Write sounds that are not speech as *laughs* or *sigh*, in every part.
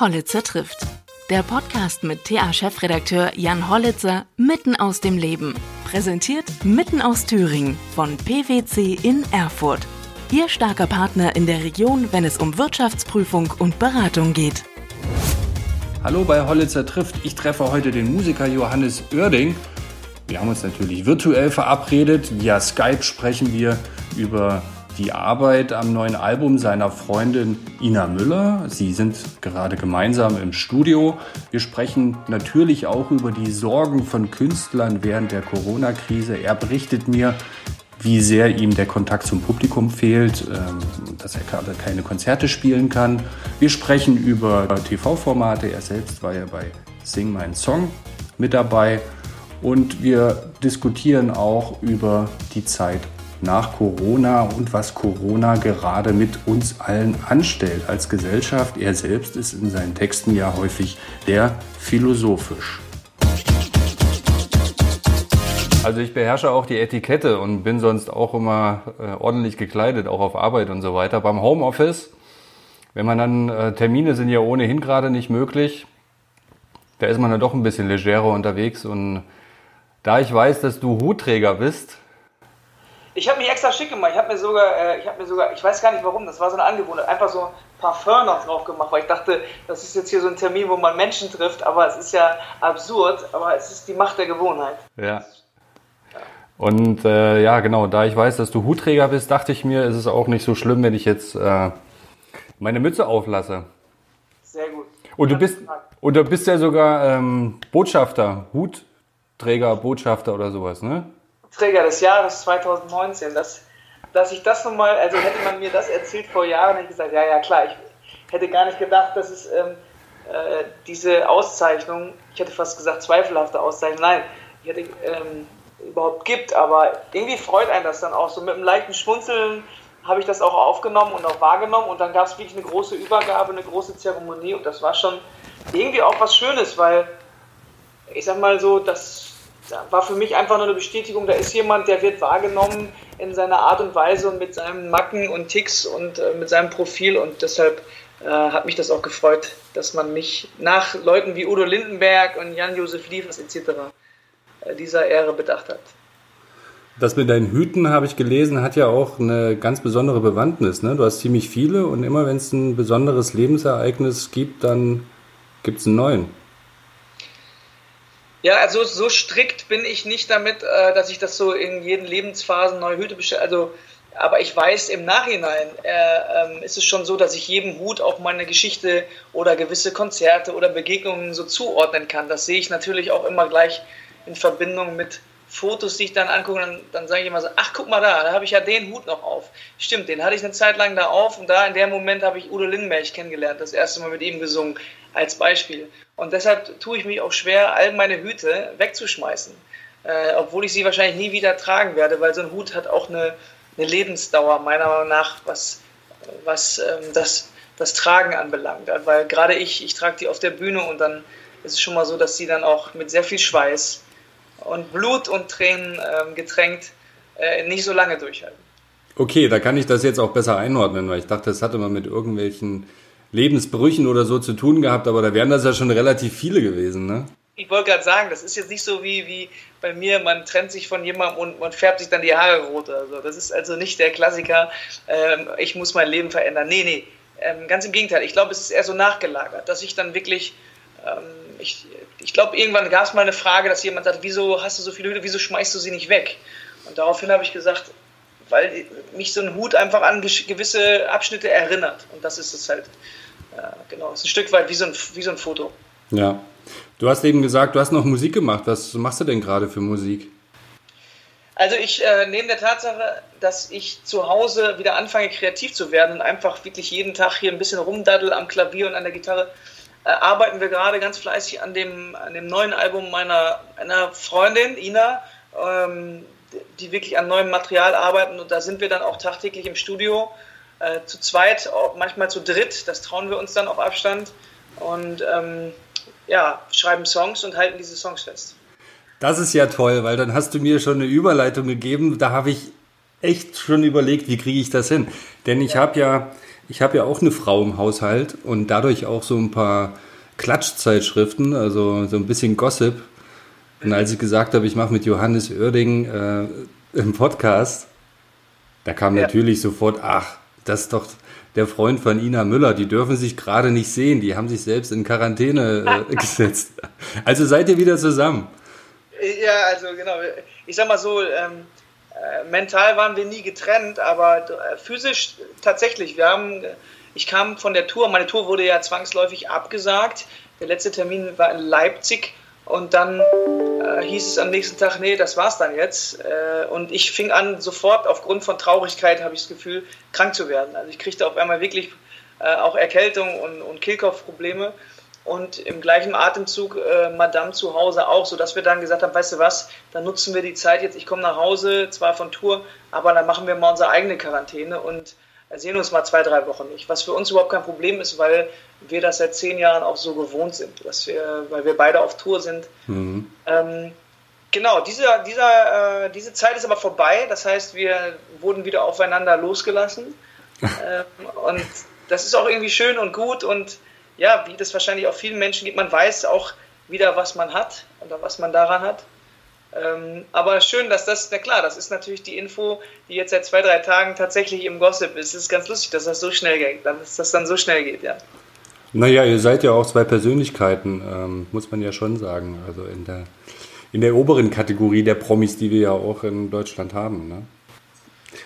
Hollitzer trifft. Der Podcast mit TA-Chefredakteur Jan Hollitzer mitten aus dem Leben. Präsentiert mitten aus Thüringen von PwC in Erfurt. Ihr starker Partner in der Region, wenn es um Wirtschaftsprüfung und Beratung geht. Hallo bei Hollitzer trifft. Ich treffe heute den Musiker Johannes Oerding. Wir haben uns natürlich virtuell verabredet. Via Skype sprechen wir über die Arbeit am neuen Album seiner Freundin Ina Müller. Sie sind gerade gemeinsam im Studio. Wir sprechen natürlich auch über die Sorgen von Künstlern während der Corona-Krise. Er berichtet mir, wie sehr ihm der Kontakt zum Publikum fehlt, ähm, dass er gerade keine Konzerte spielen kann. Wir sprechen über TV-Formate. Er selbst war ja bei Sing Mein Song mit dabei. Und wir diskutieren auch über die Zeit nach Corona und was Corona gerade mit uns allen anstellt als Gesellschaft. Er selbst ist in seinen Texten ja häufig sehr philosophisch. Also ich beherrsche auch die Etikette und bin sonst auch immer äh, ordentlich gekleidet, auch auf Arbeit und so weiter. Beim Homeoffice, wenn man dann, äh, Termine sind ja ohnehin gerade nicht möglich, da ist man dann doch ein bisschen legerer unterwegs und da ich weiß, dass du Hutträger bist, ich habe mich extra schick gemacht. Ich habe mir sogar, äh, ich habe mir sogar, ich weiß gar nicht warum, das war so eine Angewohnheit, einfach so ein Parfum noch drauf gemacht, weil ich dachte, das ist jetzt hier so ein Termin, wo man Menschen trifft, aber es ist ja absurd, aber es ist die Macht der Gewohnheit. Ja. Und äh, ja, genau, da ich weiß, dass du Hutträger bist, dachte ich mir, ist es auch nicht so schlimm, wenn ich jetzt äh, meine Mütze auflasse. Sehr gut. Und du bist, und du bist ja sogar ähm, Botschafter, Hutträger, Botschafter oder sowas, ne? Träger des Jahres 2019. Dass, dass ich das nochmal, also hätte man mir das erzählt vor Jahren, hätte ich gesagt, ja, ja, klar, ich hätte gar nicht gedacht, dass es ähm, äh, diese Auszeichnung, ich hätte fast gesagt zweifelhafte Auszeichnung, nein, ich hätte ähm, überhaupt gibt, aber irgendwie freut einen das dann auch so mit einem leichten Schmunzeln habe ich das auch aufgenommen und auch wahrgenommen und dann gab es wirklich eine große Übergabe, eine große Zeremonie und das war schon irgendwie auch was Schönes, weil ich sag mal so, das war für mich einfach nur eine Bestätigung, da ist jemand, der wird wahrgenommen in seiner Art und Weise und mit seinen Macken und Ticks und äh, mit seinem Profil und deshalb äh, hat mich das auch gefreut, dass man mich nach Leuten wie Udo Lindenberg und Jan-Josef Liefers etc. Äh, dieser Ehre bedacht hat. Das mit deinen Hüten, habe ich gelesen, hat ja auch eine ganz besondere Bewandtnis. Ne? Du hast ziemlich viele und immer wenn es ein besonderes Lebensereignis gibt, dann gibt es einen neuen. Ja, also so strikt bin ich nicht damit, äh, dass ich das so in jeden Lebensphasen neue Hüte bestelle. Also, aber ich weiß im Nachhinein äh, ähm, ist es schon so, dass ich jedem Hut auch meine Geschichte oder gewisse Konzerte oder Begegnungen so zuordnen kann. Das sehe ich natürlich auch immer gleich in Verbindung mit Fotos, die ich dann angucke, dann, dann sage ich immer so, ach guck mal da, da habe ich ja den Hut noch auf. Stimmt, den hatte ich eine Zeit lang da auf und da in dem Moment habe ich Udo Lindenberg kennengelernt, das erste Mal mit ihm gesungen, als Beispiel. Und deshalb tue ich mich auch schwer, all meine Hüte wegzuschmeißen, äh, obwohl ich sie wahrscheinlich nie wieder tragen werde, weil so ein Hut hat auch eine, eine Lebensdauer, meiner Meinung nach, was, was ähm, das, das Tragen anbelangt. Weil gerade ich, ich trage die auf der Bühne und dann ist es schon mal so, dass sie dann auch mit sehr viel Schweiß und Blut und Tränen ähm, getränkt äh, nicht so lange durchhalten. Okay, da kann ich das jetzt auch besser einordnen, weil ich dachte, das hatte man mit irgendwelchen Lebensbrüchen oder so zu tun gehabt, aber da wären das ja schon relativ viele gewesen, ne? Ich wollte gerade sagen, das ist jetzt nicht so wie, wie bei mir, man trennt sich von jemandem und man färbt sich dann die Haare rot oder so. Das ist also nicht der Klassiker, ähm, ich muss mein Leben verändern. Nee, nee, ähm, ganz im Gegenteil. Ich glaube, es ist eher so nachgelagert, dass ich dann wirklich ähm, ich, ich glaube, irgendwann gab es mal eine Frage, dass jemand sagt, wieso hast du so viele Hüte, wieso schmeißt du sie nicht weg? Und daraufhin habe ich gesagt, weil mich so ein Hut einfach an gewisse Abschnitte erinnert. Und das ist es halt. Genau, es ist ein Stück weit wie so ein, wie so ein Foto. Ja. Du hast eben gesagt, du hast noch Musik gemacht. Was machst du denn gerade für Musik? Also ich äh, neben der Tatsache, dass ich zu Hause wieder anfange, kreativ zu werden und einfach wirklich jeden Tag hier ein bisschen rumdaddel am Klavier und an der Gitarre, äh, arbeiten wir gerade ganz fleißig an dem, an dem neuen Album meiner, einer Freundin, Ina, ähm, die wirklich an neuem Material arbeiten. Und da sind wir dann auch tagtäglich im Studio, äh, zu zweit, manchmal zu dritt. Das trauen wir uns dann auf Abstand. Und ähm, ja, schreiben Songs und halten diese Songs fest. Das ist ja toll, weil dann hast du mir schon eine Überleitung gegeben. Da habe ich echt schon überlegt, wie kriege ich das hin. Denn ich ja. habe ja ich habe ja auch eine Frau im Haushalt und dadurch auch so ein paar Klatschzeitschriften, also so ein bisschen Gossip. Und als ich gesagt habe, ich mache mit Johannes Oerding äh, im Podcast, da kam ja. natürlich sofort, ach, das ist doch der Freund von Ina Müller, die dürfen sich gerade nicht sehen, die haben sich selbst in Quarantäne äh, *laughs* gesetzt. Also seid ihr wieder zusammen? Ja, also genau. Ich sag mal so, ähm, äh, mental waren wir nie getrennt, aber äh, physisch tatsächlich. Wir haben, ich kam von der Tour, meine Tour wurde ja zwangsläufig abgesagt. Der letzte Termin war in Leipzig und dann äh, hieß es am nächsten Tag, nee, das war's dann jetzt. Äh, und ich fing an, sofort aufgrund von Traurigkeit, habe ich das Gefühl, krank zu werden. Also ich kriegte auf einmal wirklich äh, auch Erkältung und, und Kehlkopfprobleme. Und im gleichen Atemzug äh, Madame zu Hause auch, sodass wir dann gesagt haben, weißt du was, dann nutzen wir die Zeit jetzt, ich komme nach Hause, zwar von Tour, aber dann machen wir mal unsere eigene Quarantäne und sehen uns mal zwei, drei Wochen nicht. Was für uns überhaupt kein Problem ist, weil wir das seit zehn Jahren auch so gewohnt sind, dass wir, weil wir beide auf Tour sind. Mhm. Ähm, genau, dieser, dieser, äh, diese Zeit ist aber vorbei. Das heißt, wir wurden wieder aufeinander losgelassen. ähm, und das ist auch irgendwie schön und gut. Und ja, wie das wahrscheinlich auch vielen Menschen gibt, man weiß auch wieder, was man hat oder was man daran hat. Ähm, aber schön, dass das, na klar, das ist natürlich die Info, die jetzt seit zwei, drei Tagen tatsächlich im Gossip ist. Es ist ganz lustig, dass das so schnell geht, dass das dann so schnell geht, ja. Naja, ihr seid ja auch zwei Persönlichkeiten, ähm, muss man ja schon sagen. Also in der, in der oberen Kategorie der Promis, die wir ja auch in Deutschland haben. Ne?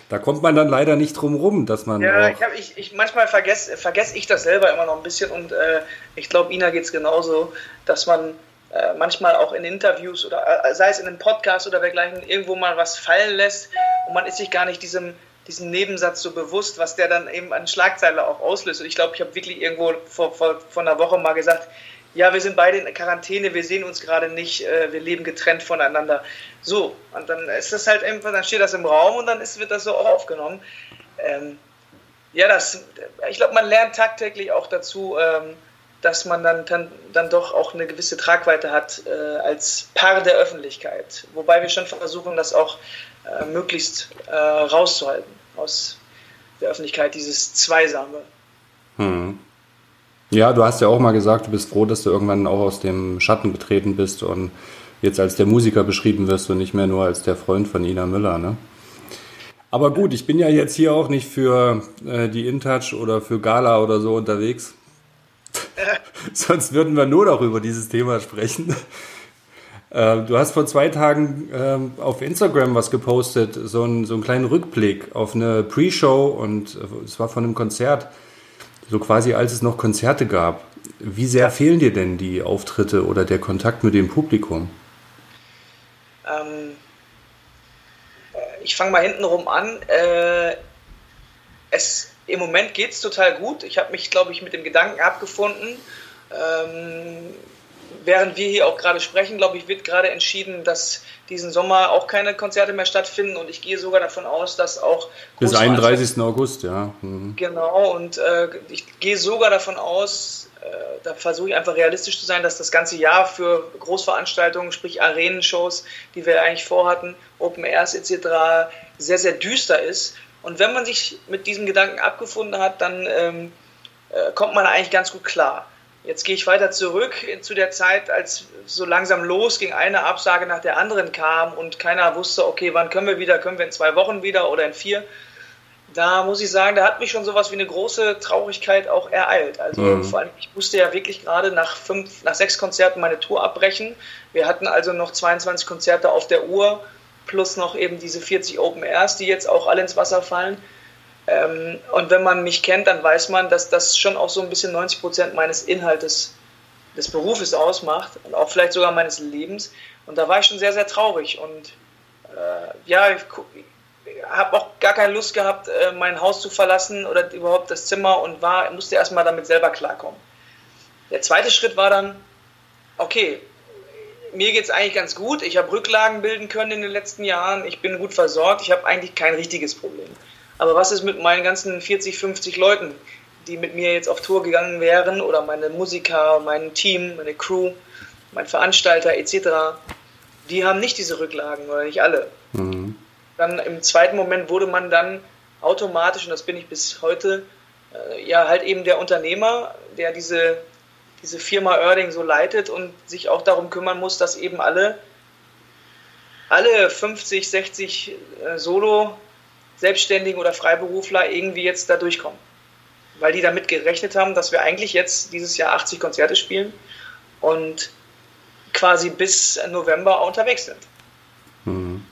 Da kommt man dann leider nicht drum rum, dass man. Ja, ich, hab, ich, ich manchmal vergesse vergess ich das selber immer noch ein bisschen und äh, ich glaube, Ina geht es genauso, dass man äh, manchmal auch in Interviews oder äh, sei es in einem Podcast oder dergleichen irgendwo mal was fallen lässt und man ist sich gar nicht diesem diesen Nebensatz so bewusst, was der dann eben an Schlagzeile auch auslöst. Und ich glaube, ich habe wirklich irgendwo vor, vor, vor einer Woche mal gesagt, ja, wir sind beide in Quarantäne, wir sehen uns gerade nicht, äh, wir leben getrennt voneinander. So, und dann ist das halt einfach, dann steht das im Raum und dann ist, wird das so auch aufgenommen. Ähm, ja, das, ich glaube, man lernt tagtäglich auch dazu, ähm, dass man dann, dann, dann doch auch eine gewisse Tragweite hat äh, als Paar der Öffentlichkeit. Wobei wir schon versuchen, das auch äh, möglichst äh, rauszuhalten aus der Öffentlichkeit, dieses Zweisame. Hm. Ja, du hast ja auch mal gesagt, du bist froh, dass du irgendwann auch aus dem Schatten getreten bist und jetzt als der Musiker beschrieben wirst und nicht mehr nur als der Freund von Ina Müller, ne? Aber gut, ich bin ja jetzt hier auch nicht für äh, die InTouch oder für Gala oder so unterwegs. *laughs* Sonst würden wir nur noch über dieses Thema sprechen. Äh, du hast vor zwei Tagen äh, auf Instagram was gepostet, so, ein, so einen kleinen Rückblick auf eine Pre-Show und äh, es war von einem Konzert, so quasi als es noch Konzerte gab. Wie sehr fehlen dir denn die Auftritte oder der Kontakt mit dem Publikum? Ähm, äh, ich fange mal hintenrum an. Äh, es, Im Moment geht es total gut. Ich habe mich, glaube ich, mit dem Gedanken abgefunden. Ähm, während wir hier auch gerade sprechen, glaube ich, wird gerade entschieden, dass diesen Sommer auch keine Konzerte mehr stattfinden und ich gehe sogar davon aus, dass auch bis 31. August, ja. Mhm. Genau und äh, ich gehe sogar davon aus, äh, da versuche ich einfach realistisch zu sein, dass das ganze Jahr für Großveranstaltungen, sprich Arenenshows, die wir eigentlich vorhatten, Open Airs etc., sehr sehr düster ist. Und wenn man sich mit diesem Gedanken abgefunden hat, dann ähm, äh, kommt man eigentlich ganz gut klar. Jetzt gehe ich weiter zurück zu der Zeit, als so langsam losging, eine Absage nach der anderen kam und keiner wusste, okay, wann können wir wieder, können wir in zwei Wochen wieder oder in vier. Da muss ich sagen, da hat mich schon sowas wie eine große Traurigkeit auch ereilt. Also mhm. vor allem, ich musste ja wirklich gerade nach fünf, nach sechs Konzerten meine Tour abbrechen. Wir hatten also noch 22 Konzerte auf der Uhr plus noch eben diese 40 Open Airs, die jetzt auch alle ins Wasser fallen. Ähm, und wenn man mich kennt, dann weiß man, dass das schon auch so ein bisschen 90 Prozent meines Inhaltes des Berufes ausmacht und auch vielleicht sogar meines Lebens. Und da war ich schon sehr, sehr traurig. Und äh, ja, ich, habe auch gar keine Lust gehabt, äh, mein Haus zu verlassen oder überhaupt das Zimmer und war, musste erstmal damit selber klarkommen. Der zweite Schritt war dann, okay, mir geht es eigentlich ganz gut. Ich habe Rücklagen bilden können in den letzten Jahren. Ich bin gut versorgt. Ich habe eigentlich kein richtiges Problem. Aber was ist mit meinen ganzen 40, 50 Leuten, die mit mir jetzt auf Tour gegangen wären oder meine Musiker, mein Team, meine Crew, mein Veranstalter etc., die haben nicht diese Rücklagen oder nicht alle. Mhm. Dann im zweiten Moment wurde man dann automatisch, und das bin ich bis heute, äh, ja halt eben der Unternehmer, der diese, diese Firma Erding so leitet und sich auch darum kümmern muss, dass eben alle, alle 50, 60 äh, Solo Selbstständigen oder Freiberufler irgendwie jetzt da durchkommen. Weil die damit gerechnet haben, dass wir eigentlich jetzt dieses Jahr 80 Konzerte spielen und quasi bis November unterwegs sind. Mhm.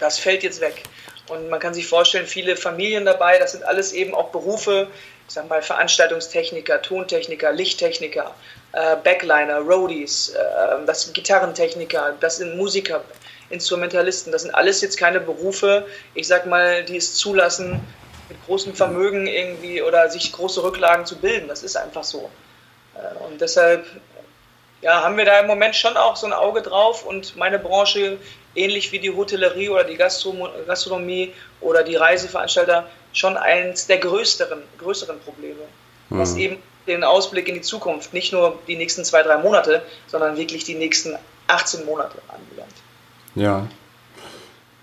Das fällt jetzt weg. Und man kann sich vorstellen, viele Familien dabei, das sind alles eben auch Berufe, sag mal Veranstaltungstechniker, Tontechniker, Lichttechniker, äh, Backliner, Roadies, äh, das sind Gitarrentechniker, das sind Musiker, Instrumentalisten, das sind alles jetzt keine Berufe, ich sag mal, die es zulassen, mit großem Vermögen irgendwie oder sich große Rücklagen zu bilden. Das ist einfach so. Äh, und deshalb ja, haben wir da im Moment schon auch so ein Auge drauf und meine Branche, ähnlich wie die Hotellerie oder die Gastronomie oder die Reiseveranstalter, schon eins der größeren, größeren Probleme, mhm. was eben den Ausblick in die Zukunft, nicht nur die nächsten zwei, drei Monate, sondern wirklich die nächsten 18 Monate anbelangt. Ja,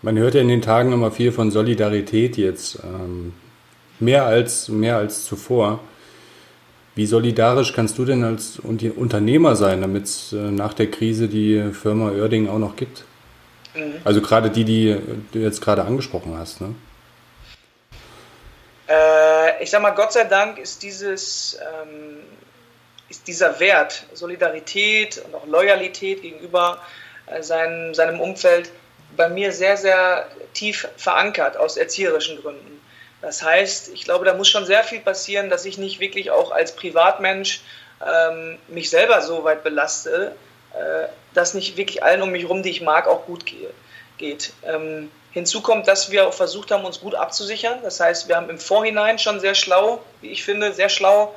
man hört ja in den Tagen immer viel von Solidarität jetzt, ähm, mehr, als, mehr als zuvor. Wie solidarisch kannst du denn als Unternehmer sein, damit es äh, nach der Krise die Firma Oerding auch noch gibt? Mhm. Also gerade die, die du jetzt gerade angesprochen hast. Ne? Äh, ich sag mal, Gott sei Dank ist dieses ähm, ist dieser Wert Solidarität und auch Loyalität gegenüber äh, seinem, seinem Umfeld bei mir sehr, sehr tief verankert aus erzieherischen Gründen. Das heißt, ich glaube, da muss schon sehr viel passieren, dass ich nicht wirklich auch als Privatmensch ähm, mich selber so weit belaste, äh, dass nicht wirklich allen um mich herum, die ich mag, auch gut gehe, geht. Ähm, hinzu kommt, dass wir auch versucht haben, uns gut abzusichern. Das heißt, wir haben im Vorhinein schon sehr schlau, wie ich finde, sehr schlau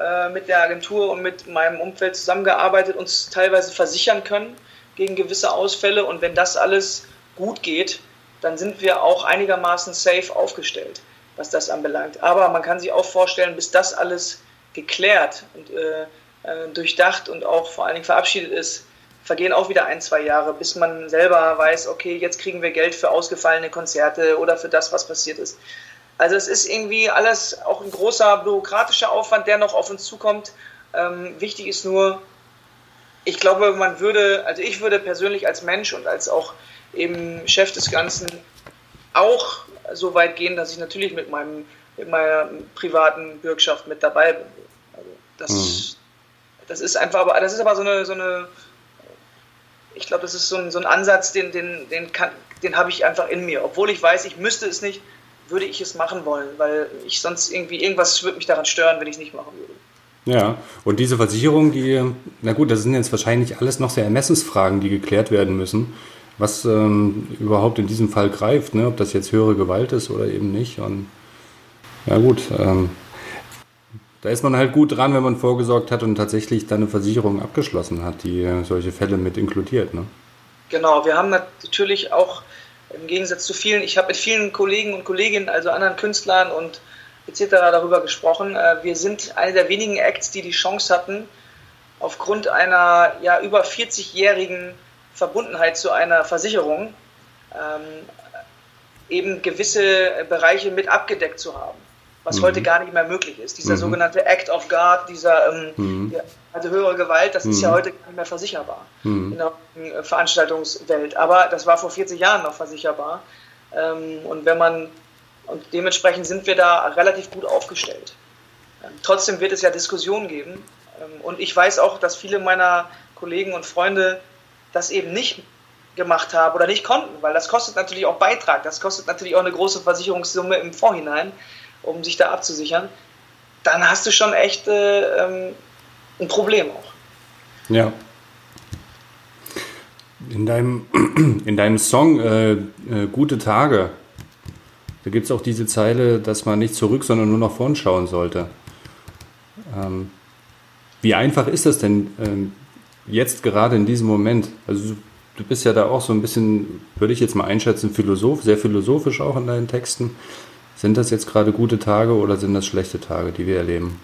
äh, mit der Agentur und mit meinem Umfeld zusammengearbeitet, uns teilweise versichern können gegen gewisse Ausfälle. Und wenn das alles gut geht, dann sind wir auch einigermaßen safe aufgestellt was das anbelangt. Aber man kann sich auch vorstellen, bis das alles geklärt und äh, äh, durchdacht und auch vor allen Dingen verabschiedet ist, vergehen auch wieder ein, zwei Jahre, bis man selber weiß, okay, jetzt kriegen wir Geld für ausgefallene Konzerte oder für das, was passiert ist. Also es ist irgendwie alles auch ein großer bürokratischer Aufwand, der noch auf uns zukommt. Ähm, wichtig ist nur, ich glaube, man würde, also ich würde persönlich als Mensch und als auch eben Chef des Ganzen auch so weit gehen, dass ich natürlich mit, meinem, mit meiner privaten Bürgschaft mit dabei bin. Also das, mhm. das ist einfach, aber das ist aber so eine, so eine ich glaube, das ist so ein, so ein Ansatz, den, den, den, den habe ich einfach in mir. Obwohl ich weiß, ich müsste es nicht, würde ich es machen wollen, weil ich sonst irgendwie, irgendwas würde mich daran stören, wenn ich es nicht machen würde. Ja, und diese Versicherung, die, na gut, das sind jetzt wahrscheinlich alles noch sehr Ermessensfragen, die geklärt werden müssen was ähm, überhaupt in diesem Fall greift, ne? ob das jetzt höhere Gewalt ist oder eben nicht. Und ja gut, ähm, da ist man halt gut dran, wenn man vorgesorgt hat und tatsächlich dann eine Versicherung abgeschlossen hat, die äh, solche Fälle mit inkludiert. Ne? Genau, wir haben natürlich auch im Gegensatz zu vielen, ich habe mit vielen Kollegen und Kolleginnen, also anderen Künstlern und etc. darüber gesprochen. Äh, wir sind eine der wenigen Acts, die die Chance hatten, aufgrund einer ja über 40-jährigen Verbundenheit zu einer Versicherung ähm, eben gewisse Bereiche mit abgedeckt zu haben, was mhm. heute gar nicht mehr möglich ist. Dieser mhm. sogenannte Act of God, dieser ähm, mhm. also höhere Gewalt, das ist ja mhm. heute gar nicht mehr versicherbar mhm. in der äh, Veranstaltungswelt. Aber das war vor 40 Jahren noch versicherbar. Ähm, und wenn man und dementsprechend sind wir da relativ gut aufgestellt. Ähm, trotzdem wird es ja Diskussionen geben. Ähm, und ich weiß auch, dass viele meiner Kollegen und Freunde das eben nicht gemacht haben oder nicht konnten, weil das kostet natürlich auch Beitrag, das kostet natürlich auch eine große Versicherungssumme im Vorhinein, um sich da abzusichern, dann hast du schon echt äh, ähm, ein Problem auch. Ja. In deinem, *clears throat* in deinem Song äh, äh, Gute Tage, da gibt es auch diese Zeile, dass man nicht zurück, sondern nur nach vorn schauen sollte. Ähm, wie einfach ist das denn, ähm, jetzt gerade in diesem Moment, also du bist ja da auch so ein bisschen, würde ich jetzt mal einschätzen, Philosoph, sehr philosophisch auch in deinen Texten. Sind das jetzt gerade gute Tage oder sind das schlechte Tage, die wir erleben?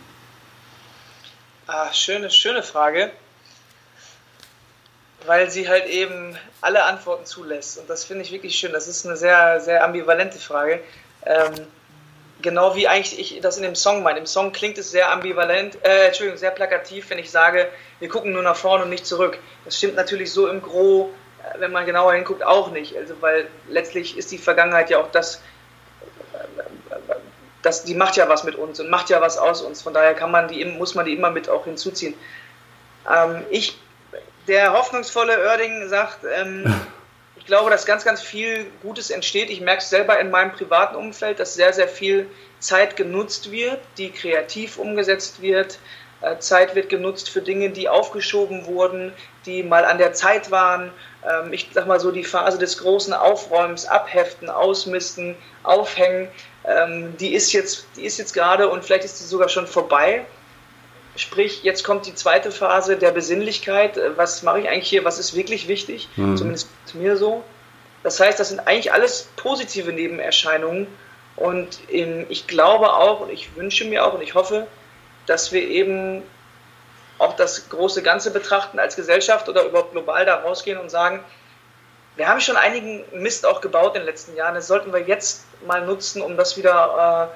Ah, schöne, schöne Frage, weil sie halt eben alle Antworten zulässt. Und das finde ich wirklich schön. Das ist eine sehr, sehr ambivalente Frage. Ähm, genau wie eigentlich ich das in dem Song meine. Im Song klingt es sehr ambivalent, äh, Entschuldigung, sehr plakativ, wenn ich sage, wir gucken nur nach vorne und nicht zurück. Das stimmt natürlich so im Gro, äh, wenn man genauer hinguckt, auch nicht. Also, weil letztlich ist die Vergangenheit ja auch das, das, die macht ja was mit uns und macht ja was aus uns. Von daher kann man die, muss man die immer mit auch hinzuziehen. Ähm, ich, der hoffnungsvolle Oerding sagt, ähm, *laughs* ich glaube, dass ganz, ganz viel Gutes entsteht. Ich merke es selber in meinem privaten Umfeld, dass sehr, sehr viel Zeit genutzt wird, die kreativ umgesetzt wird. Äh, Zeit wird genutzt für Dinge, die aufgeschoben wurden, die mal an der Zeit waren. Ähm, ich sag mal so, die Phase des großen Aufräumens, Abheften, Ausmisten, Aufhängen, ähm, die ist jetzt, die ist jetzt gerade und vielleicht ist sie sogar schon vorbei. Sprich, jetzt kommt die zweite Phase der Besinnlichkeit. Was mache ich eigentlich hier? Was ist wirklich wichtig? Mhm. Zumindest mir so. Das heißt, das sind eigentlich alles positive Nebenerscheinungen. Und ich glaube auch und ich wünsche mir auch und ich hoffe, dass wir eben auch das große Ganze betrachten als Gesellschaft oder überhaupt global da rausgehen und sagen, wir haben schon einigen Mist auch gebaut in den letzten Jahren. Das sollten wir jetzt mal nutzen, um das wieder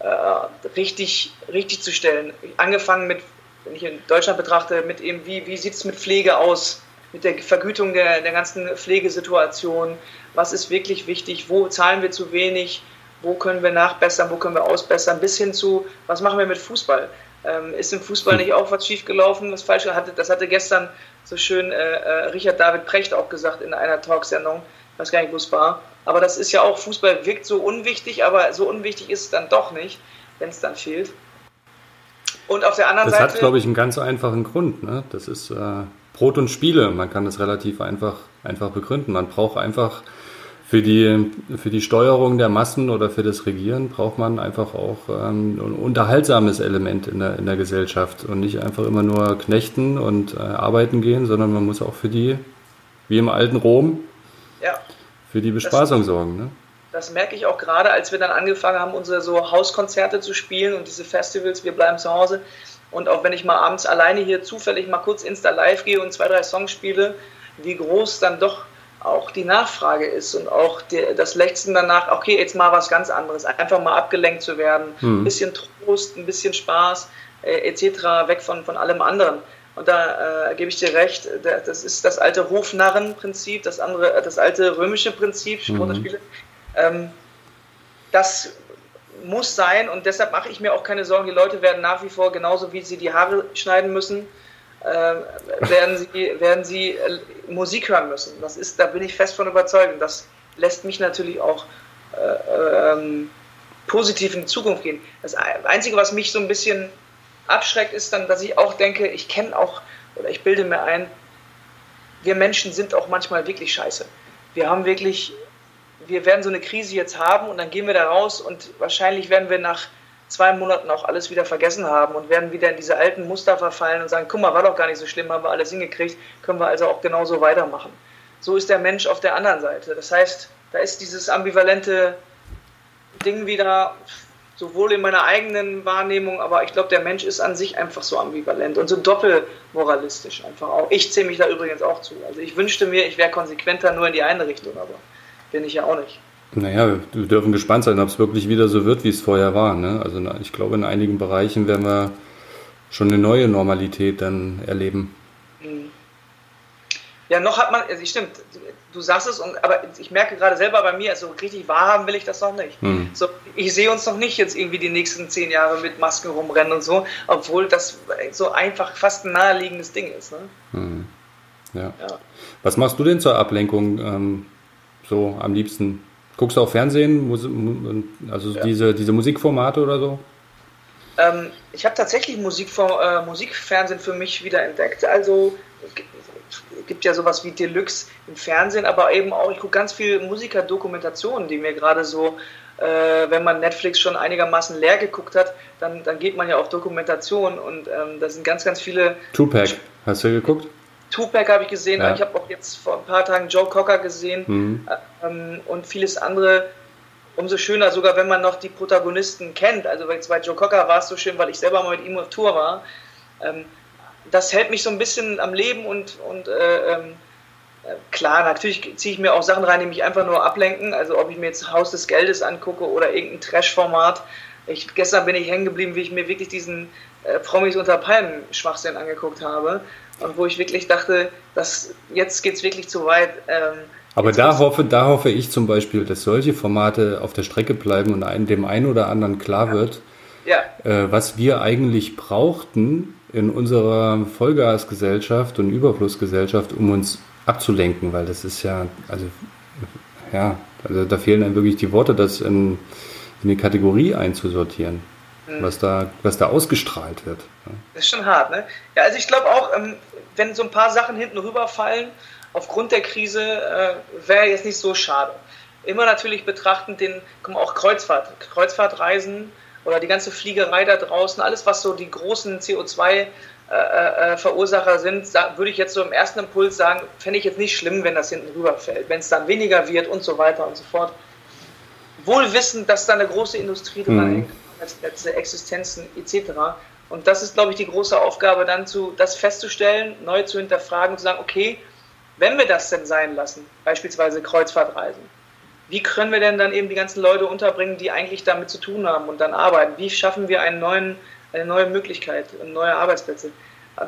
äh, äh, richtig, richtig zu stellen. Angefangen mit, wenn ich in Deutschland betrachte, mit eben, wie, wie sieht es mit Pflege aus, mit der Vergütung der, der ganzen Pflegesituation, was ist wirklich wichtig, wo zahlen wir zu wenig, wo können wir nachbessern, wo können wir ausbessern, bis hin zu, was machen wir mit Fußball. Ähm, ist im Fußball nicht auch was schiefgelaufen, was falsch hatte? Das hatte gestern so schön äh, äh, Richard David Precht auch gesagt in einer Talksendung, ich weiß gar nicht, wo es war. Aber das ist ja auch, Fußball wirkt so unwichtig, aber so unwichtig ist es dann doch nicht, wenn es dann fehlt. Und auf der anderen das Seite. Das hat, glaube ich, einen ganz einfachen Grund. Ne? Das ist äh, Brot und Spiele. Man kann das relativ einfach, einfach begründen. Man braucht einfach für die, für die Steuerung der Massen oder für das Regieren braucht man einfach auch ähm, ein unterhaltsames Element in der, in der Gesellschaft und nicht einfach immer nur knechten und äh, arbeiten gehen, sondern man muss auch für die, wie im alten Rom, ja für die Bespaßung das, sorgen. Ne? Das merke ich auch gerade, als wir dann angefangen haben, unsere so Hauskonzerte zu spielen und diese Festivals, wir bleiben zu Hause. Und auch wenn ich mal abends alleine hier zufällig mal kurz Insta live gehe und zwei, drei Songs spiele, wie groß dann doch auch die Nachfrage ist und auch die, das Lechzen danach, okay, jetzt mal was ganz anderes, einfach mal abgelenkt zu werden, hm. ein bisschen Trost, ein bisschen Spaß äh, etc., weg von, von allem anderen. Und da äh, gebe ich dir recht, das ist das alte Hofnarrenprinzip, das andere, das alte römische Prinzip, mhm. Ähm, das muss sein und deshalb mache ich mir auch keine Sorgen. Die Leute werden nach wie vor, genauso wie sie die Haare schneiden müssen, äh, werden sie, werden sie äh, Musik hören müssen. Das ist, da bin ich fest von überzeugt. Und das lässt mich natürlich auch äh, ähm, positiv in die Zukunft gehen. Das Einzige, was mich so ein bisschen abschreckt, ist dann, dass ich auch denke, ich kenne auch, oder ich bilde mir ein, wir Menschen sind auch manchmal wirklich scheiße. Wir haben wirklich, wir werden so eine Krise jetzt haben und dann gehen wir da raus und wahrscheinlich werden wir nach zwei Monaten auch alles wieder vergessen haben und werden wieder in diese alten Muster verfallen und sagen, guck mal, war doch gar nicht so schlimm, haben wir alles hingekriegt, können wir also auch genauso weitermachen. So ist der Mensch auf der anderen Seite. Das heißt, da ist dieses ambivalente Ding wieder, sowohl in meiner eigenen Wahrnehmung, aber ich glaube, der Mensch ist an sich einfach so ambivalent und so doppelmoralistisch einfach auch. Ich zähle mich da übrigens auch zu. Also ich wünschte mir, ich wäre konsequenter nur in die eine Richtung, aber bin ich ja auch nicht. Naja, wir dürfen gespannt sein, ob es wirklich wieder so wird, wie es vorher war. Ne? Also ich glaube, in einigen Bereichen werden wir schon eine neue Normalität dann erleben. Mhm. Ja, noch hat man, also stimmt, du sagst es, und, aber ich merke gerade selber bei mir, also richtig wahrhaben will ich das noch nicht. Hm. So, ich sehe uns noch nicht jetzt irgendwie die nächsten zehn Jahre mit Masken rumrennen und so, obwohl das so einfach fast ein naheliegendes Ding ist. Ne? Hm. Ja. ja. Was machst du denn zur Ablenkung ähm, so am liebsten? Guckst du auch Fernsehen, also ja. diese, diese Musikformate oder so? Ähm, ich habe tatsächlich Musikfor äh, Musikfernsehen für mich wieder entdeckt. Also gibt ja sowas wie Deluxe im Fernsehen, aber eben auch, ich gucke ganz viel Musikerdokumentationen, die mir gerade so, äh, wenn man Netflix schon einigermaßen leer geguckt hat, dann, dann geht man ja auf Dokumentation und ähm, da sind ganz, ganz viele. Tupac, hast du geguckt? Tupac habe ich gesehen, ja. ich habe auch jetzt vor ein paar Tagen Joe Cocker gesehen mhm. ähm, und vieles andere. Umso schöner, sogar wenn man noch die Protagonisten kennt. Also jetzt bei Joe Cocker war es so schön, weil ich selber mal mit ihm auf Tour war. Ähm, das hält mich so ein bisschen am Leben und, und äh, ähm, äh, klar, natürlich ziehe ich mir auch Sachen rein, die mich einfach nur ablenken. Also ob ich mir jetzt Haus des Geldes angucke oder irgendein Trash-Format, Ich, gestern bin ich hängen geblieben, wie ich mir wirklich diesen äh, Promis unter Palmen Schwachsinn angeguckt habe und wo ich wirklich dachte, dass jetzt geht es wirklich zu weit. Ähm, aber da hoffe, da hoffe ich zum Beispiel, dass solche Formate auf der Strecke bleiben und einem, dem einen oder anderen klar wird, ja. äh, was wir eigentlich brauchten in unserer Vollgasgesellschaft und Überflussgesellschaft, um uns abzulenken, weil das ist ja, also ja, also da fehlen dann wirklich die Worte, das in, in die Kategorie einzusortieren. Was, da, was da ausgestrahlt wird. Das ist schon hart, ne? Ja, also ich glaube auch, ähm, wenn so ein paar Sachen hinten rüberfallen, aufgrund der Krise, äh, wäre jetzt nicht so schade. Immer natürlich betrachtend den, guck mal, auch Kreuzfahrt, Kreuzfahrtreisen oder die ganze Fliegerei da draußen, alles was so die großen CO2 äh, äh, sind, würde ich jetzt so im ersten Impuls sagen, fände ich jetzt nicht schlimm, wenn das hinten rüberfällt, wenn es dann weniger wird und so weiter und so fort. Wohl wissend, dass da eine große Industrie dran mhm. hängt, als, als Existenzen etc. Und das ist, glaube ich, die große Aufgabe, dann zu, das festzustellen, neu zu hinterfragen und zu sagen, okay, wenn wir das denn sein lassen, beispielsweise Kreuzfahrtreisen, wie können wir denn dann eben die ganzen Leute unterbringen, die eigentlich damit zu tun haben und dann arbeiten? Wie schaffen wir einen neuen eine neue Möglichkeit, neue Arbeitsplätze.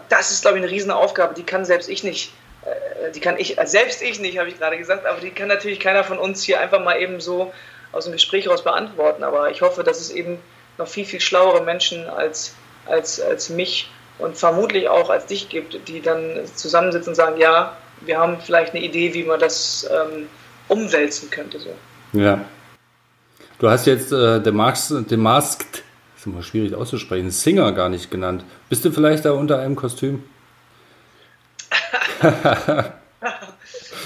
Das ist, glaube ich, eine Riesenaufgabe, die kann selbst ich nicht, äh, die kann ich, selbst ich nicht, habe ich gerade gesagt, aber die kann natürlich keiner von uns hier einfach mal eben so aus dem Gespräch raus beantworten. Aber ich hoffe, dass es eben noch viel, viel schlauere Menschen als, als, als mich und vermutlich auch als dich gibt, die dann zusammensitzen und sagen, ja, wir haben vielleicht eine Idee, wie man das ähm, umwälzen könnte. So. Ja. Du hast jetzt äh, The, Masked, The Masked ist immer schwierig auszusprechen, Singer gar nicht genannt. Bist du vielleicht da unter einem Kostüm? ähm,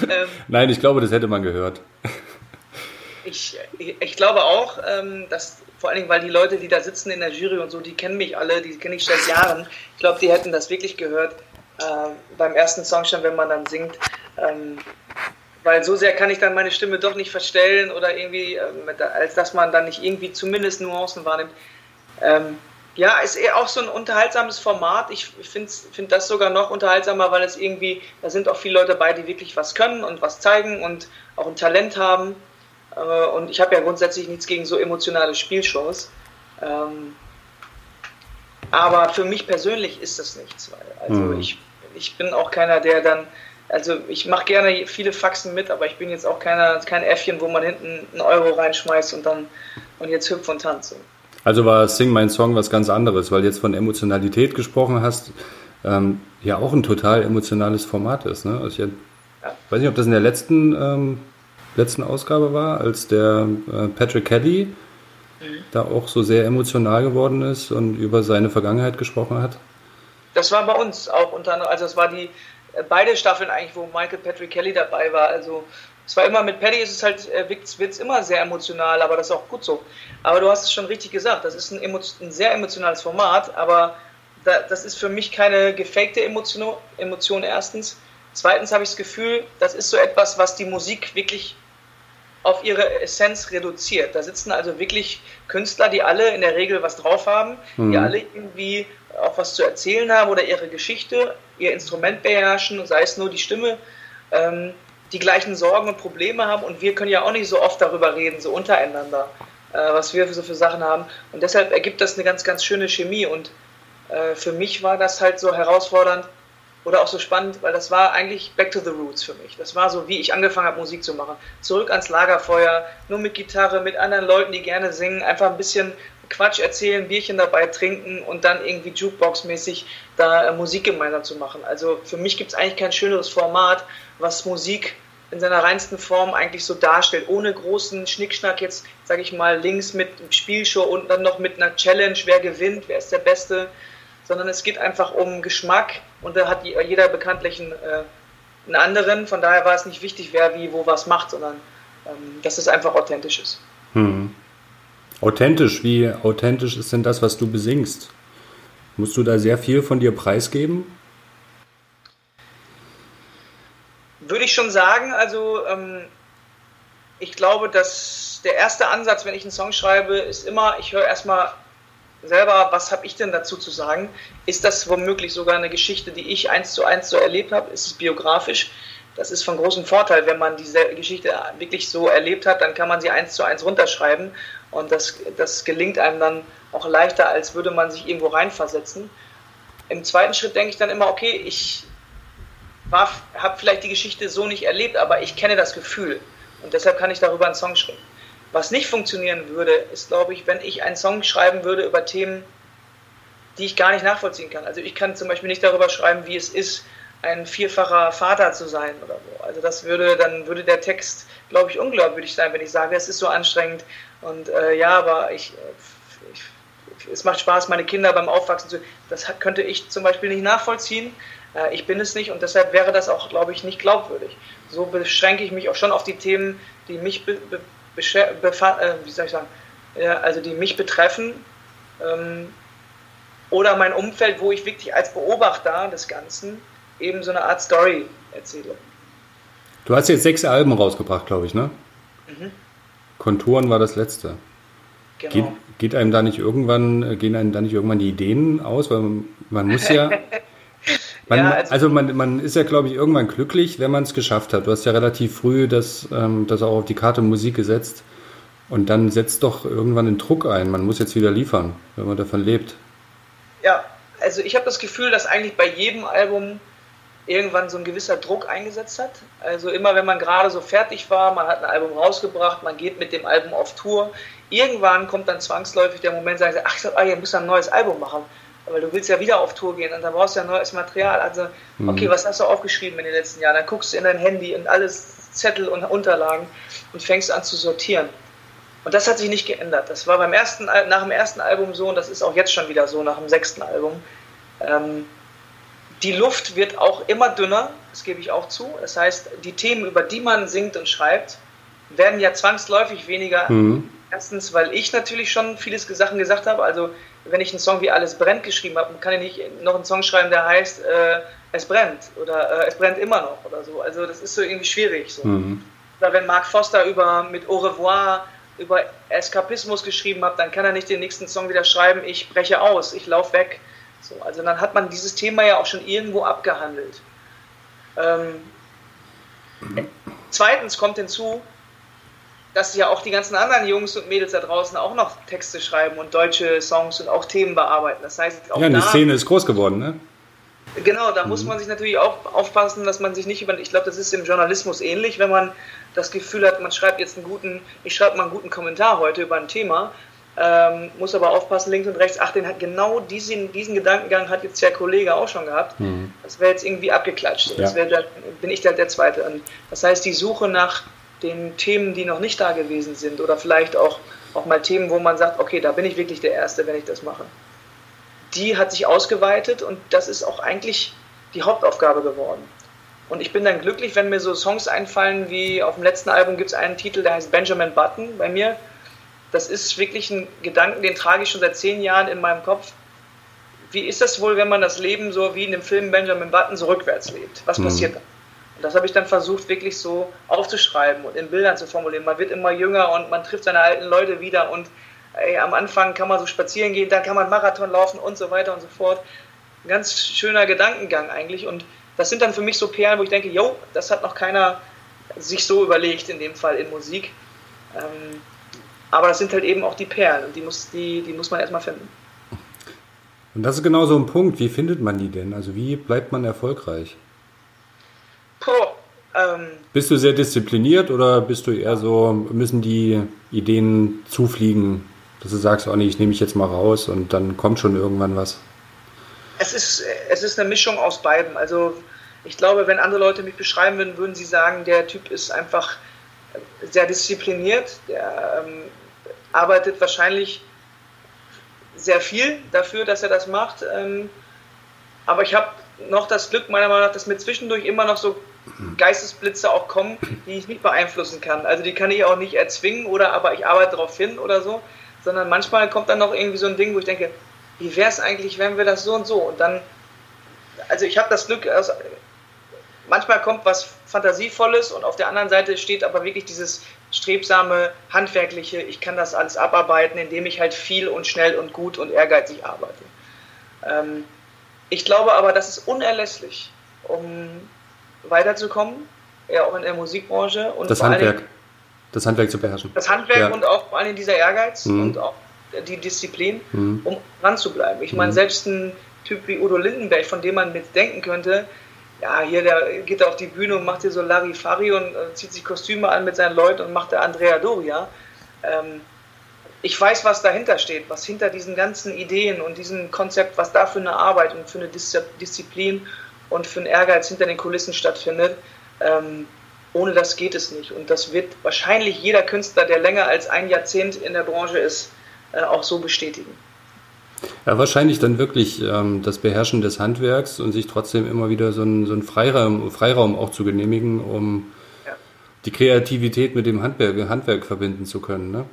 *laughs* Nein, ich glaube, das hätte man gehört. ich, ich glaube auch, ähm, dass vor allen Dingen, weil die Leute, die da sitzen in der Jury und so, die kennen mich alle, die kenne ich seit Jahren. Ich glaube, die hätten das wirklich gehört äh, beim ersten Song schon, wenn man dann singt. Ähm, weil so sehr kann ich dann meine Stimme doch nicht verstellen oder irgendwie, äh, als dass man dann nicht irgendwie zumindest Nuancen wahrnimmt. Ähm, ja, ist eher auch so ein unterhaltsames Format. Ich finde find das sogar noch unterhaltsamer, weil es irgendwie, da sind auch viele Leute dabei, die wirklich was können und was zeigen und auch ein Talent haben. Äh, und ich habe ja grundsätzlich nichts gegen so emotionale Spielshows. Ähm, aber für mich persönlich ist das nichts. Also mhm. ich, ich bin auch keiner, der dann, also ich mache gerne viele Faxen mit, aber ich bin jetzt auch keiner, kein Äffchen, wo man hinten einen Euro reinschmeißt und dann und jetzt hüpft und tanzt. Also war Sing Mein Song was ganz anderes, weil du jetzt von Emotionalität gesprochen hast, ähm, ja auch ein total emotionales Format ist. Ne? Also ich ja. weiß nicht, ob das in der letzten, ähm, letzten Ausgabe war, als der äh, Patrick Caddy mhm. da auch so sehr emotional geworden ist und über seine Vergangenheit gesprochen hat. Das war bei uns auch unter anderem, also es war die äh, beide Staffeln eigentlich, wo Michael Patrick Kelly dabei war. Also es war immer mit Paddy ist es halt, äh, wird es immer sehr emotional, aber das ist auch gut so. Aber du hast es schon richtig gesagt, das ist ein, ein sehr emotionales Format, aber da, das ist für mich keine gefakte Emotion, Emotion erstens. Zweitens habe ich das Gefühl, das ist so etwas, was die Musik wirklich auf ihre Essenz reduziert. Da sitzen also wirklich Künstler, die alle in der Regel was drauf haben, mhm. die alle irgendwie auch was zu erzählen haben oder ihre Geschichte, ihr Instrument beherrschen, sei es nur die Stimme. Ähm, die gleichen Sorgen und Probleme haben und wir können ja auch nicht so oft darüber reden, so untereinander, äh, was wir so für Sachen haben. Und deshalb ergibt das eine ganz, ganz schöne Chemie und äh, für mich war das halt so herausfordernd oder auch so spannend, weil das war eigentlich Back to the Roots für mich. Das war so, wie ich angefangen habe, Musik zu machen. Zurück ans Lagerfeuer, nur mit Gitarre, mit anderen Leuten, die gerne singen, einfach ein bisschen Quatsch erzählen, Bierchen dabei trinken und dann irgendwie Jukebox-mäßig da äh, Musik gemeinsam zu machen. Also für mich gibt es eigentlich kein schöneres Format, was Musik in seiner reinsten Form eigentlich so darstellt, ohne großen Schnickschnack jetzt, sage ich mal, links mit Spielshow und dann noch mit einer Challenge, wer gewinnt, wer ist der Beste, sondern es geht einfach um Geschmack und da hat jeder bekanntlich einen, äh, einen anderen, von daher war es nicht wichtig, wer wie wo was macht, sondern ähm, dass es einfach authentisch ist. Hm. Authentisch, wie authentisch ist denn das, was du besingst? Musst du da sehr viel von dir preisgeben? Würde ich schon sagen. Also ähm, ich glaube, dass der erste Ansatz, wenn ich einen Song schreibe, ist immer, ich höre erstmal selber, was habe ich denn dazu zu sagen? Ist das womöglich sogar eine Geschichte, die ich eins zu eins so erlebt habe? Ist es biografisch? Das ist von großem Vorteil, wenn man diese Geschichte wirklich so erlebt hat, dann kann man sie eins zu eins runterschreiben und das, das gelingt einem dann auch leichter, als würde man sich irgendwo reinversetzen. Im zweiten Schritt denke ich dann immer, okay, ich habe vielleicht die Geschichte so nicht erlebt, aber ich kenne das Gefühl und deshalb kann ich darüber einen Song schreiben. Was nicht funktionieren würde, ist, glaube ich, wenn ich einen Song schreiben würde über Themen, die ich gar nicht nachvollziehen kann. Also ich kann zum Beispiel nicht darüber schreiben, wie es ist, ein vierfacher Vater zu sein oder so. Also das würde, dann würde der Text, glaube ich, unglaubwürdig sein, wenn ich sage, es ist so anstrengend und äh, ja, aber ich, ich, es macht Spaß, meine Kinder beim Aufwachsen zu. Das könnte ich zum Beispiel nicht nachvollziehen. Äh, ich bin es nicht und deshalb wäre das auch, glaube ich, nicht glaubwürdig. So beschränke ich mich auch schon auf die Themen, die mich be, be, äh, wie soll ich sagen, ja, also die mich betreffen. Ähm, oder mein Umfeld, wo ich wirklich als Beobachter des Ganzen eben so eine Art Story erzähle. Du hast jetzt sechs Alben rausgebracht, glaube ich, ne? Mhm. Konturen war das letzte. Genau. Geht, geht, einem da nicht irgendwann, gehen einem da nicht irgendwann die Ideen aus? Weil man, man muss ja. *laughs* Man, ja also, also, man, man ist ja, glaube ich, irgendwann glücklich, wenn man es geschafft hat. Du hast ja relativ früh das, ähm, das auch auf die Karte Musik gesetzt. Und dann setzt doch irgendwann den Druck ein. Man muss jetzt wieder liefern, wenn man davon lebt. Ja, also ich habe das Gefühl, dass eigentlich bei jedem Album irgendwann so ein gewisser Druck eingesetzt hat. Also immer wenn man gerade so fertig war, man hat ein Album rausgebracht, man geht mit dem Album auf Tour, irgendwann kommt dann zwangsläufig der Moment, sagen sie, ach, ah, ihr müsst ein neues Album machen, weil du willst ja wieder auf Tour gehen und dann brauchst du ja neues Material. Also, mhm. okay, was hast du aufgeschrieben in den letzten Jahren? Dann guckst du in dein Handy und alles Zettel und Unterlagen und fängst an zu sortieren. Und das hat sich nicht geändert. Das war beim ersten, nach dem ersten Album so und das ist auch jetzt schon wieder so nach dem sechsten Album. Ähm, die Luft wird auch immer dünner, das gebe ich auch zu. Das heißt, die Themen, über die man singt und schreibt, werden ja zwangsläufig weniger. Mhm. Erstens, weil ich natürlich schon vieles Sachen gesagt habe. Also, wenn ich einen Song wie Alles brennt geschrieben habe, kann ich nicht noch einen Song schreiben, der heißt äh, Es brennt oder äh, Es brennt immer noch oder so. Also, das ist so irgendwie schwierig. So. Mhm. Oder wenn Mark Foster über mit Au revoir über Eskapismus geschrieben hat, dann kann er nicht den nächsten Song wieder schreiben, ich breche aus, ich laufe weg. So, also dann hat man dieses Thema ja auch schon irgendwo abgehandelt. Ähm, zweitens kommt hinzu, dass ja auch die ganzen anderen Jungs und Mädels da draußen auch noch Texte schreiben und deutsche Songs und auch Themen bearbeiten. Das heißt, auch ja, die Szene ist groß geworden, ne? Genau, da mhm. muss man sich natürlich auch aufpassen, dass man sich nicht über. Ich glaube, das ist im Journalismus ähnlich, wenn man das Gefühl hat, man schreibt jetzt einen guten, ich schreibe mal einen guten Kommentar heute über ein Thema, ähm, muss aber aufpassen, links und rechts, ach, den hat genau diesen, diesen Gedankengang hat jetzt der Kollege auch schon gehabt. Mhm. Das wäre jetzt irgendwie abgeklatscht. Ja. Das wär, da bin ich dann der Zweite. Und das heißt, die Suche nach den Themen, die noch nicht da gewesen sind, oder vielleicht auch, auch mal Themen, wo man sagt, okay, da bin ich wirklich der Erste, wenn ich das mache. Die hat sich ausgeweitet und das ist auch eigentlich die Hauptaufgabe geworden. Und ich bin dann glücklich, wenn mir so Songs einfallen, wie auf dem letzten Album gibt es einen Titel, der heißt Benjamin Button bei mir. Das ist wirklich ein Gedanken, den trage ich schon seit zehn Jahren in meinem Kopf. Wie ist das wohl, wenn man das Leben so wie in dem Film Benjamin Button so rückwärts lebt? Was mhm. passiert dann? Und das habe ich dann versucht, wirklich so aufzuschreiben und in Bildern zu formulieren. Man wird immer jünger und man trifft seine alten Leute wieder und ey, am Anfang kann man so spazieren gehen, dann kann man Marathon laufen und so weiter und so fort. Ein ganz schöner Gedankengang eigentlich und das sind dann für mich so Perlen, wo ich denke, yo, das hat noch keiner sich so überlegt, in dem Fall in Musik. Ähm, aber das sind halt eben auch die Perlen und die muss, die, die muss man erstmal finden. Und das ist genau so ein Punkt. Wie findet man die denn? Also wie bleibt man erfolgreich? Puh, ähm, bist du sehr diszipliniert oder bist du eher so, müssen die Ideen zufliegen, dass du sagst, oh nee, ich nehme mich jetzt mal raus und dann kommt schon irgendwann was? Es ist, es ist eine Mischung aus beiden. Also ich glaube, wenn andere Leute mich beschreiben würden, würden sie sagen, der Typ ist einfach sehr diszipliniert, der ähm, arbeitet wahrscheinlich sehr viel dafür, dass er das macht. Ähm, aber ich habe noch das Glück, meiner Meinung nach, dass mir zwischendurch immer noch so Geistesblitze auch kommen, die ich nicht beeinflussen kann. Also die kann ich auch nicht erzwingen oder aber ich arbeite darauf hin oder so, sondern manchmal kommt dann noch irgendwie so ein Ding, wo ich denke, wie wäre es eigentlich, wenn wir das so und so und dann, also ich habe das Glück, also manchmal kommt was Fantasievolles und auf der anderen Seite steht aber wirklich dieses strebsame, handwerkliche, ich kann das alles abarbeiten, indem ich halt viel und schnell und gut und ehrgeizig arbeite. Ähm, ich glaube aber, das ist unerlässlich, um weiterzukommen. ja auch in der Musikbranche. Und das Handwerk. Das Handwerk zu beherrschen. Das Handwerk ja. und auch vor allem dieser Ehrgeiz mhm. und auch die Disziplin, mhm. um dran zu bleiben. Ich meine, mhm. selbst ein Typ wie Udo Lindenberg, von dem man mit denken könnte, ja, hier, der geht auf die Bühne und macht hier so Larifari und äh, zieht sich Kostüme an mit seinen Leuten und macht der Andrea Doria. Ähm, ich weiß, was dahinter steht, was hinter diesen ganzen Ideen und diesem Konzept, was da für eine Arbeit und für eine Disziplin und für einen Ehrgeiz hinter den Kulissen stattfindet. Ähm, ohne das geht es nicht. Und das wird wahrscheinlich jeder Künstler, der länger als ein Jahrzehnt in der Branche ist, äh, auch so bestätigen. Ja, wahrscheinlich dann wirklich ähm, das Beherrschen des Handwerks und sich trotzdem immer wieder so einen, so einen Freiraum, Freiraum auch zu genehmigen, um ja. die Kreativität mit dem Handwerk, Handwerk verbinden zu können. Ne?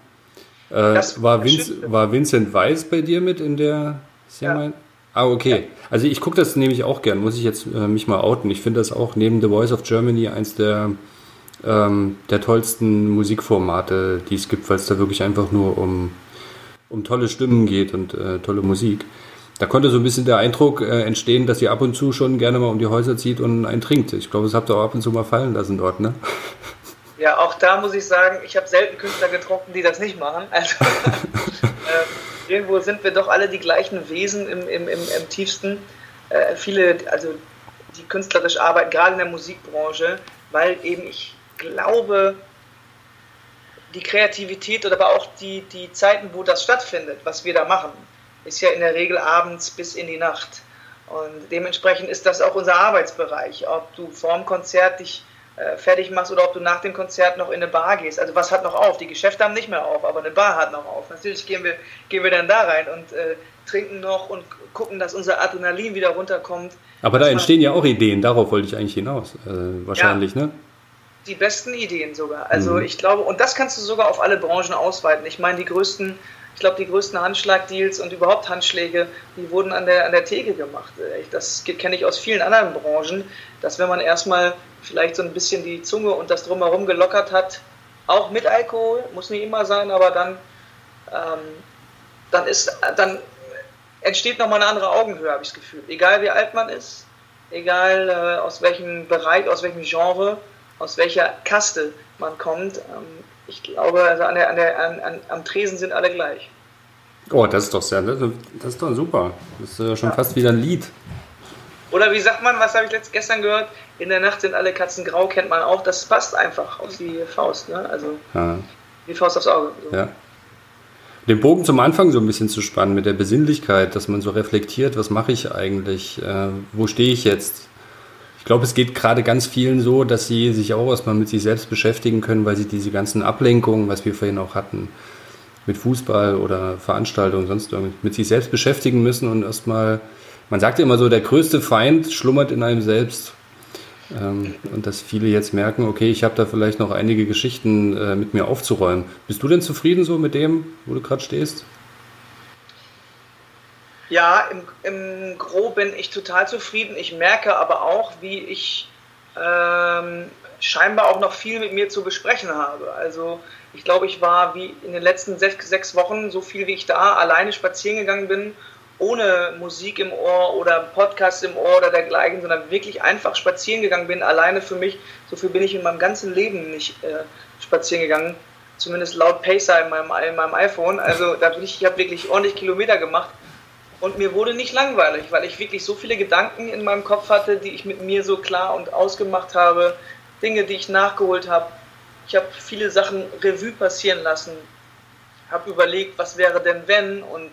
Äh, war, Vince, war Vincent Weiss bei dir mit in der ja. Ah, okay. Ja. Also ich gucke das nämlich auch gern, muss ich jetzt äh, mich mal outen. Ich finde das auch neben The Voice of Germany eins der, ähm, der tollsten Musikformate, die es gibt, weil es da wirklich einfach nur um um tolle Stimmen geht und äh, tolle Musik. Da konnte so ein bisschen der Eindruck äh, entstehen, dass ihr ab und zu schon gerne mal um die Häuser zieht und einen trinkt. Ich glaube, das habt ihr auch ab und zu mal fallen lassen dort, ne? Ja, auch da muss ich sagen, ich habe selten Künstler getroffen, die das nicht machen. *laughs* Also *laughs* äh, irgendwo sind wir doch alle die gleichen Wesen im, im, im, im tiefsten. Äh, viele, also die künstlerisch arbeiten, gerade in der Musikbranche, weil eben ich glaube, die Kreativität oder aber auch die, die Zeiten, wo das stattfindet, was wir da machen, ist ja in der Regel abends bis in die Nacht. Und dementsprechend ist das auch unser Arbeitsbereich. Ob du vorm Konzert dich fertig machst oder ob du nach dem Konzert noch in eine Bar gehst. Also was hat noch auf? Die Geschäfte haben nicht mehr auf, aber eine Bar hat noch auf. Natürlich gehen wir, gehen wir dann da rein und äh, trinken noch und gucken, dass unser Adrenalin wieder runterkommt. Aber da entstehen ja auch Ideen, darauf wollte ich eigentlich hinaus, äh, wahrscheinlich, ja. ne? die besten Ideen sogar. Also mhm. ich glaube, und das kannst du sogar auf alle Branchen ausweiten. Ich meine, die größten, ich glaube, die größten Handschlagdeals und überhaupt Handschläge, die wurden an der, an der Theke gemacht. Das kenne ich aus vielen anderen Branchen, dass wenn man erstmal vielleicht so ein bisschen die Zunge und das drumherum gelockert hat, auch mit Alkohol, muss nicht immer sein, aber dann, ähm, dann ist, dann entsteht nochmal eine andere Augenhöhe, habe ich das Gefühl. Egal wie alt man ist, egal äh, aus welchem Bereich, aus welchem Genre, aus welcher Kaste man kommt. Ähm, ich glaube, also an der, an der, an, an, am Tresen sind alle gleich. Oh, das ist doch sehr, das ist doch super. Das ist ja schon ja. fast wieder ein Lied. Oder wie sagt man, was habe ich letzt, gestern gehört? In der Nacht sind alle Katzen grau, kennt man auch. Das passt einfach auf die Faust, ne? Also ja. die Faust aufs Auge. So. Ja. Den Bogen zum Anfang so ein bisschen zu spannen mit der Besinnlichkeit, dass man so reflektiert, was mache ich eigentlich, äh, wo stehe ich jetzt, glaube, es geht gerade ganz vielen so, dass sie sich auch erstmal mit sich selbst beschäftigen können, weil sie diese ganzen Ablenkungen, was wir vorhin auch hatten, mit Fußball oder Veranstaltungen, sonst irgendwie, mit sich selbst beschäftigen müssen und erstmal, man sagt ja immer so, der größte Feind schlummert in einem selbst. Ähm, und dass viele jetzt merken, okay, ich habe da vielleicht noch einige Geschichten äh, mit mir aufzuräumen. Bist du denn zufrieden so mit dem, wo du gerade stehst? Ja, im, im Gro bin ich total zufrieden. Ich merke aber auch, wie ich ähm, scheinbar auch noch viel mit mir zu besprechen habe. Also ich glaube, ich war wie in den letzten sechs, sechs Wochen so viel wie ich da alleine spazieren gegangen bin, ohne Musik im Ohr oder Podcast im Ohr oder dergleichen, sondern wirklich einfach spazieren gegangen bin, alleine für mich. So viel bin ich in meinem ganzen Leben nicht äh, spazieren gegangen, zumindest laut Pacer in meinem, in meinem iPhone. Also da bin ich, ich habe wirklich ordentlich Kilometer gemacht und mir wurde nicht langweilig, weil ich wirklich so viele Gedanken in meinem Kopf hatte, die ich mit mir so klar und ausgemacht habe, Dinge, die ich nachgeholt habe. Ich habe viele Sachen Revue passieren lassen, habe überlegt, was wäre denn wenn? Und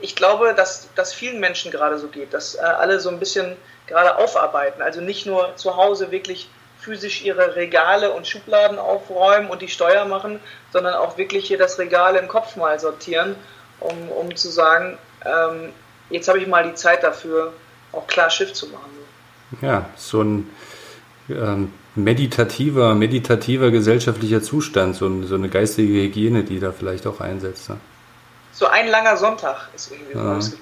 ich glaube, dass das vielen Menschen gerade so geht, dass äh, alle so ein bisschen gerade aufarbeiten, also nicht nur zu Hause wirklich physisch ihre Regale und Schubladen aufräumen und die Steuer machen, sondern auch wirklich hier das Regal im Kopf mal sortieren um, um zu sagen, ähm, jetzt habe ich mal die Zeit dafür, auch klar Schiff zu machen. Ja, so ein ähm, meditativer, meditativer gesellschaftlicher Zustand, so, so, eine geistige Hygiene, die da vielleicht auch einsetzt. Ne? So ein langer Sonntag ist irgendwie ja. so.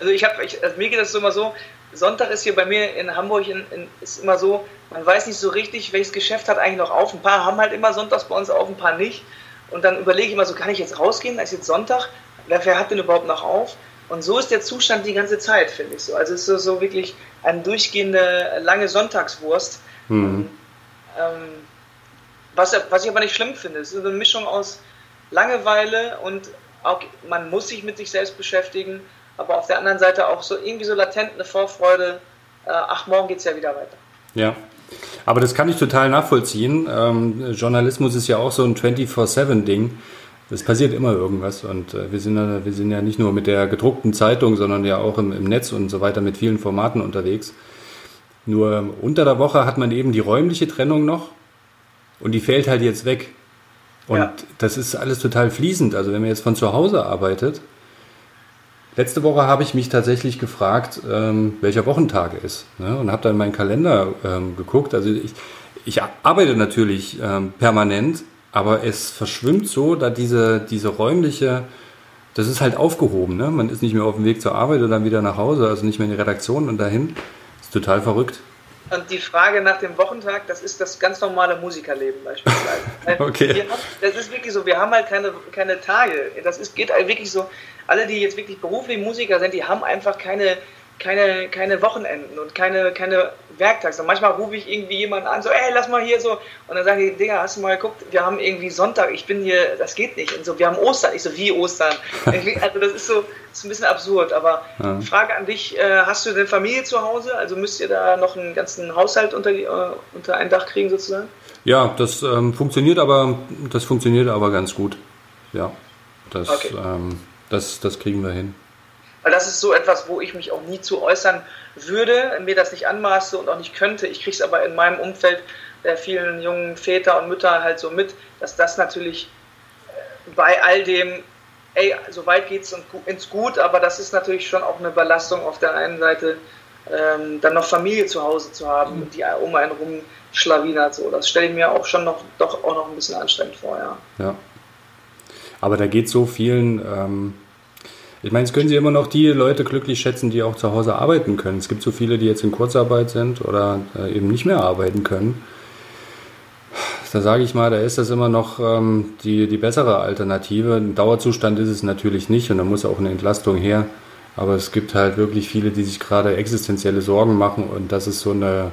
Also ich habe, also mir geht das immer so, Sonntag ist hier bei mir in Hamburg in, in, ist immer so, man weiß nicht so richtig, welches Geschäft hat eigentlich noch auf. Ein paar haben halt immer sonntags bei uns auf, ein paar nicht. Und dann überlege ich immer so, kann ich jetzt rausgehen? Da ist jetzt Sonntag wer hat denn überhaupt noch auf? Und so ist der Zustand die ganze Zeit, finde ich so. Also es ist so, so wirklich eine durchgehende lange Sonntagswurst. Mhm. Ähm, was, was ich aber nicht schlimm finde, es ist eine Mischung aus Langeweile und auch, man muss sich mit sich selbst beschäftigen, aber auf der anderen Seite auch so irgendwie so latent eine Vorfreude, äh, ach, morgen geht es ja wieder weiter. Ja, aber das kann ich total nachvollziehen. Ähm, Journalismus ist ja auch so ein 24-7-Ding. Es passiert immer irgendwas und äh, wir, sind ja, wir sind ja nicht nur mit der gedruckten Zeitung, sondern ja auch im, im Netz und so weiter mit vielen Formaten unterwegs. Nur unter der Woche hat man eben die räumliche Trennung noch und die fällt halt jetzt weg. Und ja. das ist alles total fließend. Also wenn man jetzt von zu Hause arbeitet, letzte Woche habe ich mich tatsächlich gefragt, ähm, welcher Wochentag ist. Ne? Und habe dann meinen Kalender ähm, geguckt. Also ich, ich arbeite natürlich ähm, permanent, aber es verschwimmt so, da diese, diese räumliche, das ist halt aufgehoben. Ne? Man ist nicht mehr auf dem Weg zur Arbeit und dann wieder nach Hause, also nicht mehr in die Redaktion und dahin. Das ist total verrückt. Und die Frage nach dem Wochentag, das ist das ganz normale Musikerleben beispielsweise. *laughs* okay. Haben, das ist wirklich so, wir haben halt keine, keine Tage. Das ist, geht halt wirklich so, alle, die jetzt wirklich beruflich Musiker sind, die haben einfach keine, keine, keine Wochenenden und keine, keine Werktags. Und manchmal rufe ich irgendwie jemanden an, so, ey, lass mal hier so. Und dann sagen die, Digga, hast du mal geguckt, wir haben irgendwie Sonntag, ich bin hier, das geht nicht. Und so, wir haben Ostern. Ich so, wie Ostern? *laughs* also das ist so, das ist ein bisschen absurd. Aber ja. Frage an dich, äh, hast du denn Familie zu Hause? Also müsst ihr da noch einen ganzen Haushalt unter, die, äh, unter ein Dach kriegen sozusagen? Ja, das ähm, funktioniert aber, das funktioniert aber ganz gut. Ja, das, okay. ähm, das, das kriegen wir hin. Weil das ist so etwas, wo ich mich auch nie zu äußern würde, mir das nicht anmaße und auch nicht könnte. Ich kriege es aber in meinem Umfeld der vielen jungen Väter und Mütter halt so mit, dass das natürlich äh, bei all dem, ey, so weit geht es ins Gut, aber das ist natürlich schon auch eine Belastung auf der einen Seite, ähm, dann noch Familie zu Hause zu haben, mhm. die um einen rum schlawinert. So. Das stelle ich mir auch schon noch, doch auch noch ein bisschen anstrengend vor, ja. Ja. Aber da geht so vielen ähm, ich meine, es können Sie immer noch die Leute glücklich schätzen, die auch zu Hause arbeiten können. Es gibt so viele, die jetzt in Kurzarbeit sind oder äh, eben nicht mehr arbeiten können. Da sage ich mal, da ist das immer noch ähm, die, die bessere Alternative. Ein Dauerzustand ist es natürlich nicht und da muss auch eine Entlastung her. Aber es gibt halt wirklich viele, die sich gerade existenzielle Sorgen machen und das ist so eine,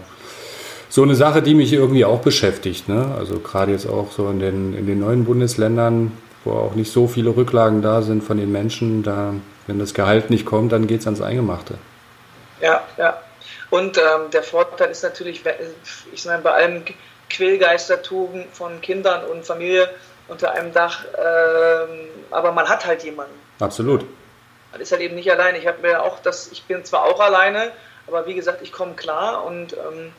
so eine Sache, die mich irgendwie auch beschäftigt. Ne? Also gerade jetzt auch so in den, in den neuen Bundesländern, wo auch nicht so viele Rücklagen da sind von den Menschen. Da, wenn das Gehalt nicht kommt, dann geht es ans Eingemachte. Ja, ja. Und ähm, der Vorteil ist natürlich, ich meine, bei allem Quillgeistertum von Kindern und Familie unter einem Dach, ähm, aber man hat halt jemanden. Absolut. Man ist halt eben nicht alleine. Ich habe mir auch das, ich bin zwar auch alleine, aber wie gesagt, ich komme klar und ähm,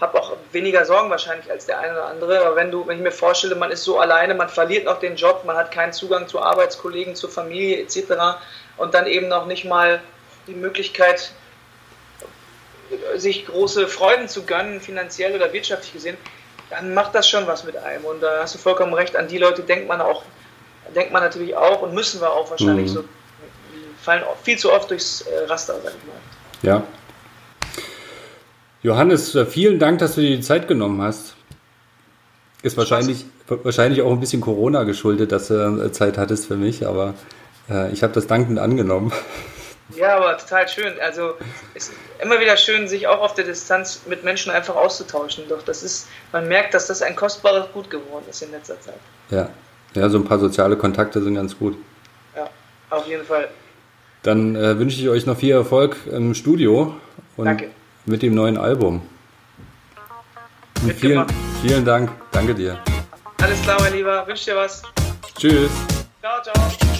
habe auch weniger Sorgen wahrscheinlich als der eine oder andere. Aber wenn du, wenn ich mir vorstelle, man ist so alleine, man verliert noch den Job, man hat keinen Zugang zu Arbeitskollegen, zur Familie etc. und dann eben noch nicht mal die Möglichkeit, sich große Freuden zu gönnen, finanziell oder wirtschaftlich gesehen, dann macht das schon was mit einem. Und da hast du vollkommen recht, an die Leute denkt man auch, denkt man natürlich auch und müssen wir auch wahrscheinlich mhm. so, fallen viel zu oft durchs äh, Raster, sag ich mal. Ja, Johannes, äh, vielen Dank, dass du dir die Zeit genommen hast. Ist wahrscheinlich, wahrscheinlich auch ein bisschen Corona geschuldet, dass du äh, Zeit hattest für mich, aber äh, ich habe das dankend angenommen. Ja, aber total schön. Also es ist immer wieder schön, sich auch auf der Distanz mit Menschen einfach auszutauschen. Doch das ist, man merkt, dass das ein kostbares Gut geworden ist in letzter Zeit. Ja, ja, so ein paar soziale Kontakte sind ganz gut. Ja, auf jeden Fall. Dann äh, wünsche ich euch noch viel Erfolg im Studio. Und Danke mit dem neuen Album. Vielen, vielen Dank. Danke dir. Alles klar, mein Lieber. Wünsche dir was. Tschüss. Ciao, ciao.